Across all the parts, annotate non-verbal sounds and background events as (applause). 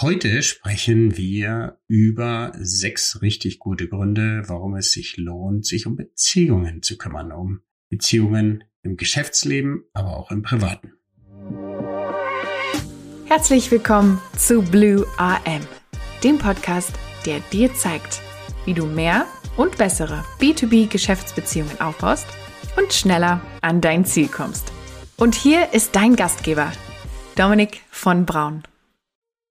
Heute sprechen wir über sechs richtig gute Gründe, warum es sich lohnt, sich um Beziehungen zu kümmern, um Beziehungen im Geschäftsleben, aber auch im Privaten. Herzlich willkommen zu Blue AM, dem Podcast, der dir zeigt, wie du mehr und bessere B2B-Geschäftsbeziehungen aufbaust und schneller an dein Ziel kommst. Und hier ist dein Gastgeber, Dominik von Braun.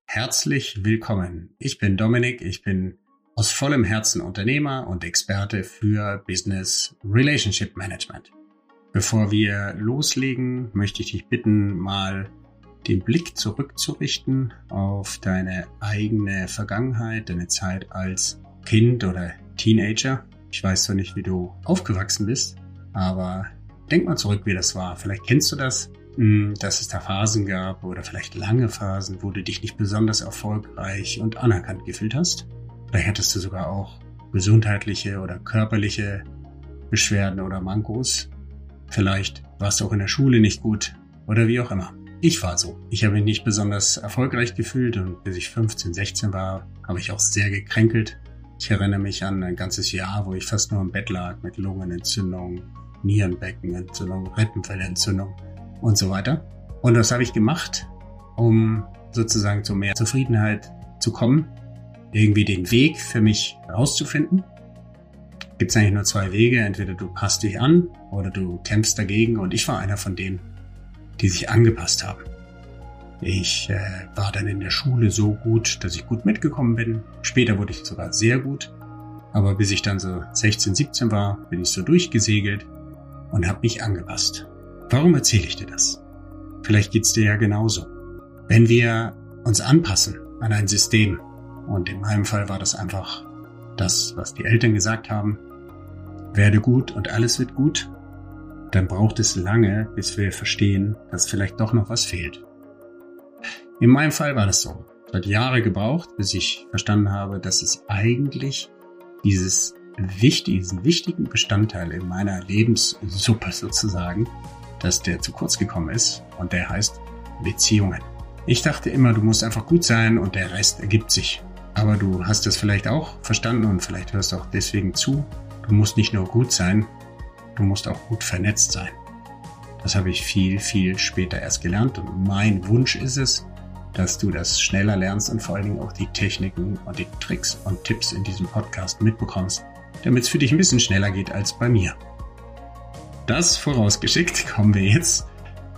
Herzlich willkommen. Ich bin Dominik, ich bin aus vollem Herzen Unternehmer und Experte für Business Relationship Management. Bevor wir loslegen, möchte ich dich bitten, mal den Blick zurückzurichten auf deine eigene Vergangenheit, deine Zeit als Kind oder Teenager. Ich weiß zwar nicht, wie du aufgewachsen bist, aber denk mal zurück, wie das war. Vielleicht kennst du das. Dass es da Phasen gab oder vielleicht lange Phasen, wo du dich nicht besonders erfolgreich und anerkannt gefühlt hast. Vielleicht hattest du sogar auch gesundheitliche oder körperliche Beschwerden oder Mankos. Vielleicht warst du auch in der Schule nicht gut oder wie auch immer. Ich war so. Ich habe mich nicht besonders erfolgreich gefühlt und bis ich 15, 16 war, habe ich auch sehr gekränkelt. Ich erinnere mich an ein ganzes Jahr, wo ich fast nur im Bett lag mit Lungenentzündung, Nierenbeckenentzündung, Rippenfellentzündung und so weiter. Und das habe ich gemacht, um sozusagen zu mehr Zufriedenheit zu kommen, irgendwie den Weg für mich rauszufinden. Gibt es eigentlich nur zwei Wege, entweder du passt dich an oder du kämpfst dagegen und ich war einer von denen, die sich angepasst haben. Ich äh, war dann in der Schule so gut, dass ich gut mitgekommen bin. Später wurde ich sogar sehr gut. Aber bis ich dann so 16, 17 war, bin ich so durchgesegelt und habe mich angepasst. Warum erzähle ich dir das? Vielleicht geht's dir ja genauso. Wenn wir uns anpassen an ein System, und in meinem Fall war das einfach das, was die Eltern gesagt haben, werde gut und alles wird gut, dann braucht es lange, bis wir verstehen, dass vielleicht doch noch was fehlt. In meinem Fall war das so. Es hat Jahre gebraucht, bis ich verstanden habe, dass es eigentlich dieses wichtig, diesen wichtigen Bestandteil in meiner Lebenssuppe sozusagen dass der zu kurz gekommen ist und der heißt Beziehungen. Ich dachte immer, du musst einfach gut sein und der Rest ergibt sich. Aber du hast das vielleicht auch verstanden und vielleicht hörst du auch deswegen zu. Du musst nicht nur gut sein, du musst auch gut vernetzt sein. Das habe ich viel, viel später erst gelernt und mein Wunsch ist es, dass du das schneller lernst und vor allen Dingen auch die Techniken und die Tricks und Tipps in diesem Podcast mitbekommst, damit es für dich ein bisschen schneller geht als bei mir. Das vorausgeschickt kommen wir jetzt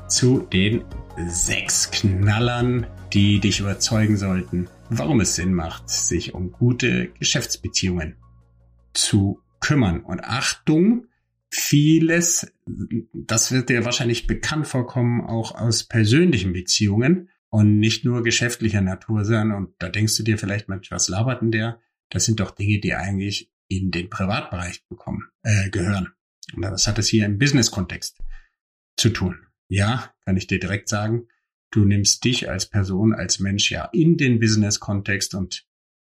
zu den sechs Knallern, die dich überzeugen sollten, warum es Sinn macht, sich um gute Geschäftsbeziehungen zu kümmern. Und Achtung, vieles, das wird dir wahrscheinlich bekannt vorkommen, auch aus persönlichen Beziehungen und nicht nur geschäftlicher Natur sein. Und da denkst du dir vielleicht manchmal, was labert denn der? Das sind doch Dinge, die eigentlich in den Privatbereich bekommen, äh, gehören. Und was hat es hier im Business-Kontext zu tun? Ja, kann ich dir direkt sagen, du nimmst dich als Person, als Mensch ja in den Business-Kontext und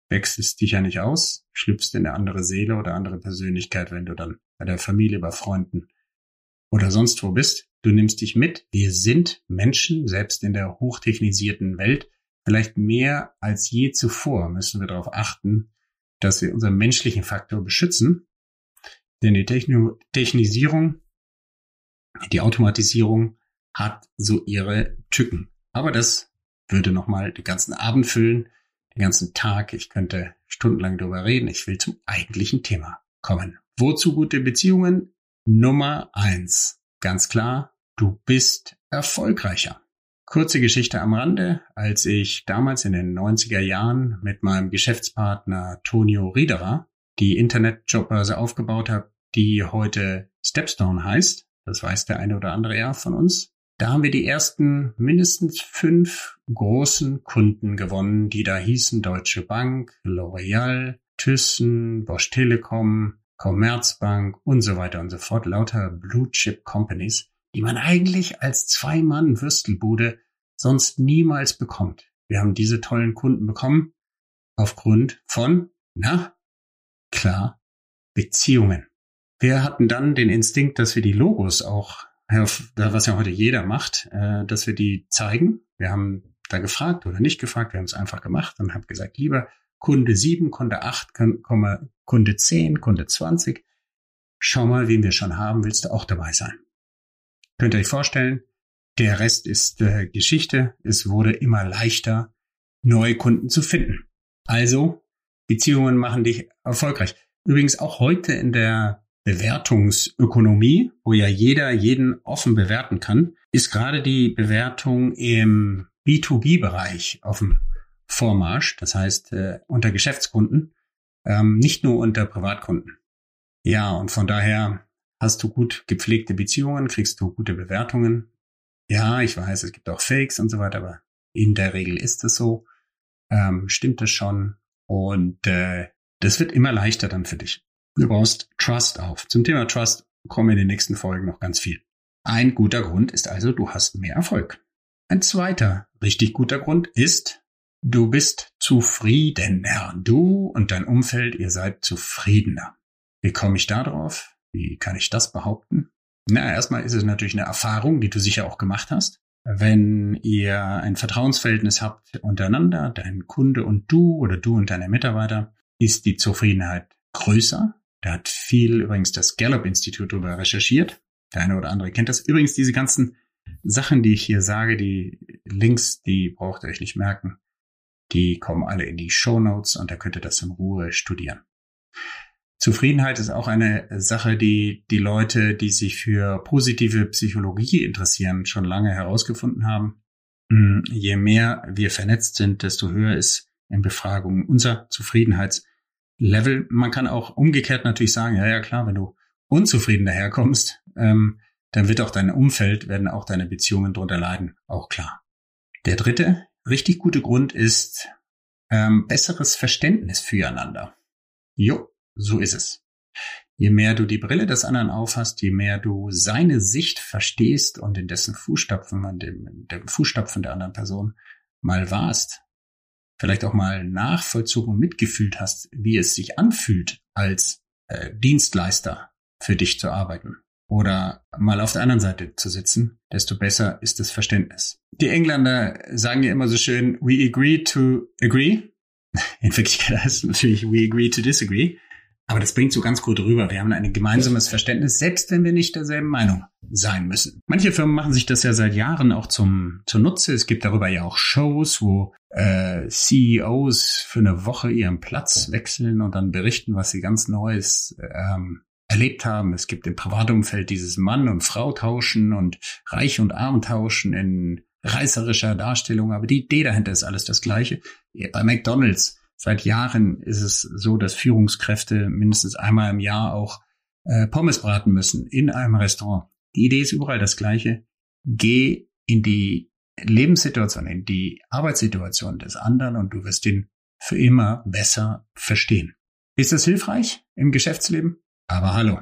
wechselst dich ja nicht aus, schlüpfst in eine andere Seele oder andere Persönlichkeit, wenn du dann bei der Familie, bei Freunden oder sonst wo bist. Du nimmst dich mit. Wir sind Menschen, selbst in der hochtechnisierten Welt. Vielleicht mehr als je zuvor müssen wir darauf achten, dass wir unseren menschlichen Faktor beschützen denn die Techno Technisierung, die Automatisierung hat so ihre Tücken. Aber das würde nochmal den ganzen Abend füllen, den ganzen Tag. Ich könnte stundenlang darüber reden. Ich will zum eigentlichen Thema kommen. Wozu gute Beziehungen? Nummer eins. Ganz klar, du bist erfolgreicher. Kurze Geschichte am Rande. Als ich damals in den 90er Jahren mit meinem Geschäftspartner Tonio Riederer die Internetjobbörse aufgebaut habe, die heute Stepstone heißt. Das weiß der eine oder andere ja von uns. Da haben wir die ersten mindestens fünf großen Kunden gewonnen, die da hießen Deutsche Bank, L'Oreal, Thyssen, Bosch Telekom, Commerzbank und so weiter und so fort. Lauter Blue Chip Companies, die man eigentlich als Zwei-Mann-Würstelbude sonst niemals bekommt. Wir haben diese tollen Kunden bekommen aufgrund von, na, klar, Beziehungen. Wir hatten dann den Instinkt, dass wir die Logos auch, was ja heute jeder macht, äh, dass wir die zeigen. Wir haben öfter gefragt oder nicht gefragt. Wir haben es einfach gemacht und haben gesagt, lieber Kunde 7, Kunde 8, Kunde 10, Kunde 20. Schau mal, wen wir schon haben, willst du auch dabei sein? Könnt ihr euch vorstellen, der Rest ist äh, Geschichte. Es wurde immer leichter, neue Kunden zu finden. Also, Beziehungen machen dich erfolgreich. Übrigens auch heute in der Bewertungsökonomie, wo ja jeder jeden offen bewerten kann, ist gerade die Bewertung im B2B-Bereich auf dem Vormarsch, das heißt äh, unter Geschäftskunden, ähm, nicht nur unter Privatkunden. Ja, und von daher hast du gut gepflegte Beziehungen, kriegst du gute Bewertungen. Ja, ich weiß, es gibt auch Fakes und so weiter, aber in der Regel ist es so. Ähm, stimmt es schon. Und äh, das wird immer leichter dann für dich. Du baust Trust auf. Zum Thema Trust kommen in den nächsten Folgen noch ganz viel. Ein guter Grund ist also, du hast mehr Erfolg. Ein zweiter richtig guter Grund ist, du bist zufriedener. Du und dein Umfeld, ihr seid zufriedener. Wie komme ich da drauf? Wie kann ich das behaupten? Na, erstmal ist es natürlich eine Erfahrung, die du sicher auch gemacht hast. Wenn ihr ein Vertrauensverhältnis habt untereinander, dein Kunde und du oder du und deine Mitarbeiter, ist die Zufriedenheit größer. Da hat viel übrigens das Gallup-Institut darüber recherchiert. Der eine oder andere kennt das. Übrigens, diese ganzen Sachen, die ich hier sage, die Links, die braucht ihr euch nicht merken. Die kommen alle in die Show Notes und da könnt ihr das in Ruhe studieren. Zufriedenheit ist auch eine Sache, die die Leute, die sich für positive Psychologie interessieren, schon lange herausgefunden haben. Hm, je mehr wir vernetzt sind, desto höher ist in Befragungen unser Zufriedenheitslevel. Man kann auch umgekehrt natürlich sagen, ja, ja, klar, wenn du unzufrieden daherkommst, ähm, dann wird auch dein Umfeld, werden auch deine Beziehungen drunter leiden, auch klar. Der dritte richtig gute Grund ist ähm, besseres Verständnis füreinander. Jo, so ist es. Je mehr du die Brille des anderen aufhast, je mehr du seine Sicht verstehst und in dessen Fußstapfen, in dem, in dem Fußstapfen der anderen Person mal warst, vielleicht auch mal nachvollzogen und mitgefühlt hast, wie es sich anfühlt, als äh, Dienstleister für dich zu arbeiten oder mal auf der anderen Seite zu sitzen, desto besser ist das Verständnis. Die Engländer sagen ja immer so schön, we agree to agree. (laughs) In Wirklichkeit heißt es natürlich, we agree to disagree. Aber das bringt so ganz gut rüber. Wir haben ein gemeinsames Verständnis, selbst wenn wir nicht derselben Meinung sein müssen. Manche Firmen machen sich das ja seit Jahren auch zum Nutze. Es gibt darüber ja auch Shows, wo äh, CEOs für eine Woche ihren Platz wechseln und dann berichten, was sie ganz Neues ähm, erlebt haben. Es gibt im Privatumfeld dieses Mann und Frau tauschen und Reich und Arm tauschen in reißerischer Darstellung. Aber die Idee dahinter ist alles das Gleiche. Bei McDonald's Seit Jahren ist es so, dass Führungskräfte mindestens einmal im Jahr auch äh, Pommes braten müssen in einem Restaurant. Die Idee ist überall das gleiche. Geh in die Lebenssituation, in die Arbeitssituation des anderen und du wirst ihn für immer besser verstehen. Ist das hilfreich im Geschäftsleben? Aber hallo.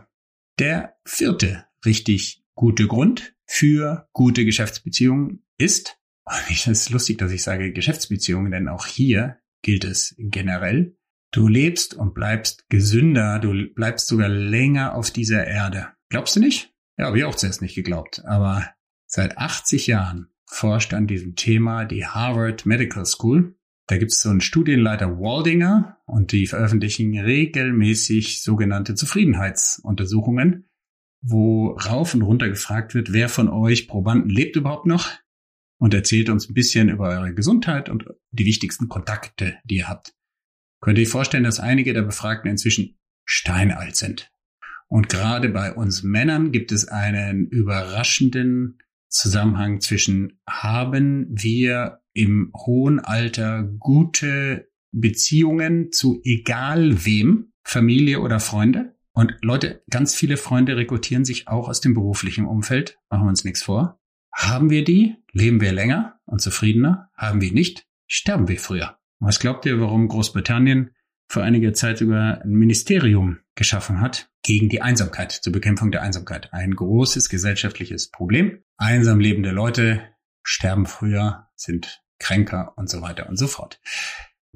Der vierte richtig gute Grund für gute Geschäftsbeziehungen ist, (laughs) es ist lustig, dass ich sage Geschäftsbeziehungen, denn auch hier gilt es generell. Du lebst und bleibst gesünder, du bleibst sogar länger auf dieser Erde. Glaubst du nicht? Ja, habe ich auch zuerst nicht geglaubt. Aber seit 80 Jahren forscht an diesem Thema die Harvard Medical School. Da gibt es so einen Studienleiter Waldinger und die veröffentlichen regelmäßig sogenannte Zufriedenheitsuntersuchungen, wo rauf und runter gefragt wird, wer von euch Probanden lebt überhaupt noch und erzählt uns ein bisschen über eure Gesundheit und die wichtigsten Kontakte, die ihr habt. Könnt ihr euch vorstellen, dass einige der Befragten inzwischen steinalt sind. Und gerade bei uns Männern gibt es einen überraschenden Zusammenhang zwischen haben wir im hohen Alter gute Beziehungen zu egal wem, Familie oder Freunde. Und Leute, ganz viele Freunde rekrutieren sich auch aus dem beruflichen Umfeld. Machen wir uns nichts vor. Haben wir die, leben wir länger und zufriedener. Haben wir nicht, sterben wir früher. Was glaubt ihr, warum Großbritannien vor einiger Zeit sogar ein Ministerium geschaffen hat gegen die Einsamkeit, zur Bekämpfung der Einsamkeit? Ein großes gesellschaftliches Problem. Einsam lebende Leute sterben früher, sind kränker und so weiter und so fort.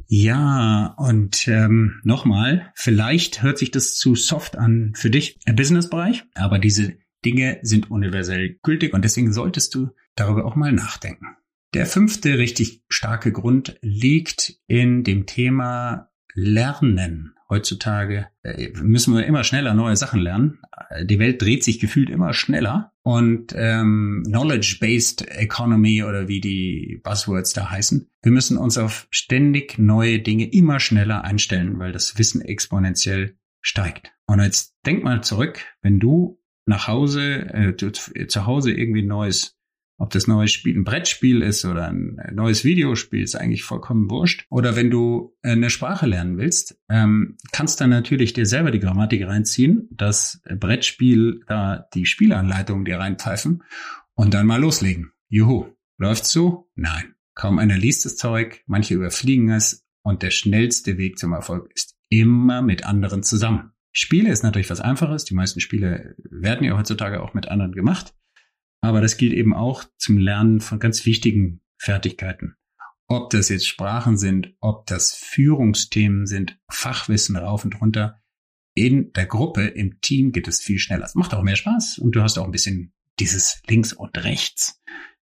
Ja, und ähm, nochmal, vielleicht hört sich das zu soft an für dich im Businessbereich, aber diese Dinge sind universell gültig und deswegen solltest du darüber auch mal nachdenken. Der fünfte richtig starke Grund liegt in dem Thema Lernen. Heutzutage äh, müssen wir immer schneller neue Sachen lernen. Die Welt dreht sich gefühlt immer schneller und ähm, Knowledge-Based Economy oder wie die Buzzwords da heißen. Wir müssen uns auf ständig neue Dinge immer schneller einstellen, weil das Wissen exponentiell steigt. Und jetzt denk mal zurück, wenn du nach Hause, äh, zu Hause irgendwie ein neues ob das neue Spiel ein Brettspiel ist oder ein neues Videospiel, ist eigentlich vollkommen wurscht. Oder wenn du eine Sprache lernen willst, ähm, kannst dann natürlich dir selber die Grammatik reinziehen, das Brettspiel da die Spielanleitung dir reinpfeifen und dann mal loslegen. Juhu. Läuft's so? Nein. Kaum einer liest das Zeug, manche überfliegen es und der schnellste Weg zum Erfolg ist immer mit anderen zusammen. Spiele ist natürlich was Einfaches. Die meisten Spiele werden ja heutzutage auch mit anderen gemacht. Aber das gilt eben auch zum Lernen von ganz wichtigen Fertigkeiten. Ob das jetzt Sprachen sind, ob das Führungsthemen sind, Fachwissen rauf und runter. In der Gruppe, im Team geht es viel schneller. Es macht auch mehr Spaß und du hast auch ein bisschen dieses links und rechts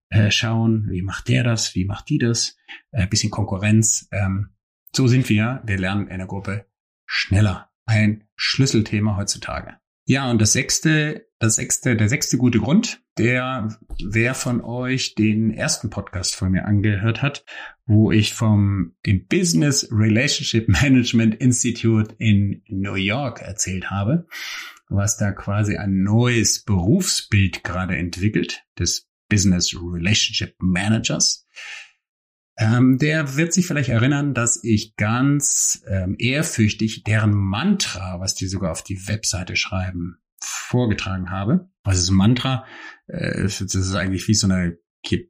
äh, schauen. Wie macht der das? Wie macht die das? Ein äh, bisschen Konkurrenz. Ähm, so sind wir. Wir lernen in der Gruppe schneller. Ein Schlüsselthema heutzutage. Ja, und das sechste, das sechste, der sechste gute Grund, der, wer von euch den ersten Podcast von mir angehört hat, wo ich vom dem Business Relationship Management Institute in New York erzählt habe, was da quasi ein neues Berufsbild gerade entwickelt, des Business Relationship Managers. Ähm, der wird sich vielleicht erinnern, dass ich ganz ähm, ehrfürchtig deren Mantra, was die sogar auf die Webseite schreiben, vorgetragen habe. Was ist ein Mantra? Äh, das ist eigentlich wie so eine,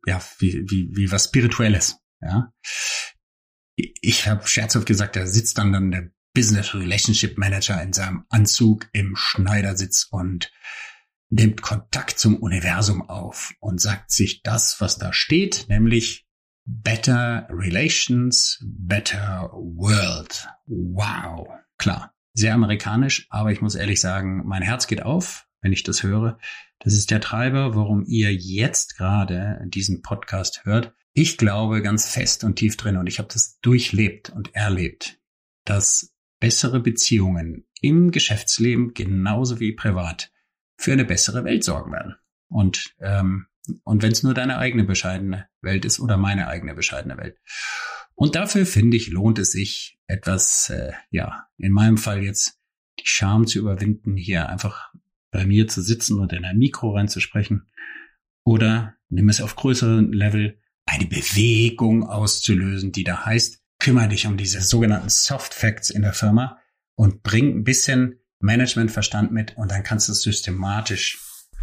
ja, wie, wie, wie was Spirituelles. Ja. Ich habe scherzhaft gesagt, da sitzt dann dann der Business Relationship Manager in seinem Anzug im Schneidersitz und nimmt Kontakt zum Universum auf und sagt sich das, was da steht, nämlich Better Relations, Better World. Wow. Klar, sehr amerikanisch, aber ich muss ehrlich sagen, mein Herz geht auf, wenn ich das höre. Das ist der Treiber, warum ihr jetzt gerade diesen Podcast hört. Ich glaube ganz fest und tief drin und ich habe das durchlebt und erlebt, dass bessere Beziehungen im Geschäftsleben genauso wie privat für eine bessere Welt sorgen werden. Und ähm, und wenn es nur deine eigene bescheidene Welt ist oder meine eigene bescheidene Welt. Und dafür finde ich, lohnt es sich etwas, äh, ja, in meinem Fall jetzt die Scham zu überwinden, hier einfach bei mir zu sitzen und in ein Mikro reinzusprechen. Oder nimm es auf größeren Level, eine Bewegung auszulösen, die da heißt, kümmere dich um diese sogenannten Soft Facts in der Firma und bring ein bisschen Managementverstand mit und dann kannst du es systematisch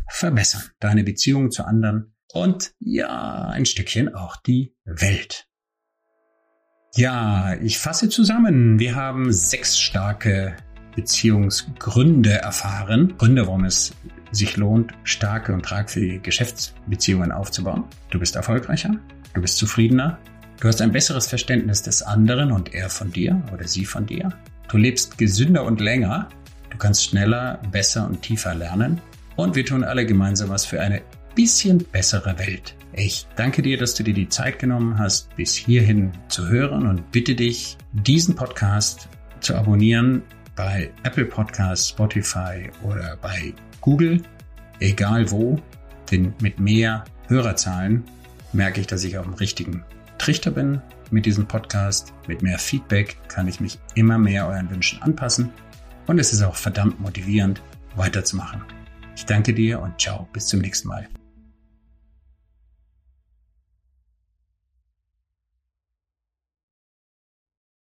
verbessern. Deine Beziehung zu anderen und ja, ein Stückchen auch die Welt. Ja, ich fasse zusammen. Wir haben sechs starke Beziehungsgründe erfahren. Gründe, warum es sich lohnt, starke und tragfähige Geschäftsbeziehungen aufzubauen. Du bist erfolgreicher, du bist zufriedener, du hast ein besseres Verständnis des anderen und er von dir oder sie von dir. Du lebst gesünder und länger, du kannst schneller, besser und tiefer lernen und wir tun alle gemeinsam was für eine bisschen bessere Welt. Ich danke dir, dass du dir die Zeit genommen hast, bis hierhin zu hören und bitte dich, diesen Podcast zu abonnieren bei Apple Podcasts, Spotify oder bei Google, egal wo, denn mit mehr Hörerzahlen merke ich, dass ich auf dem richtigen Trichter bin mit diesem Podcast. Mit mehr Feedback kann ich mich immer mehr euren Wünschen anpassen und es ist auch verdammt motivierend, weiterzumachen. Ich danke dir und ciao, bis zum nächsten Mal.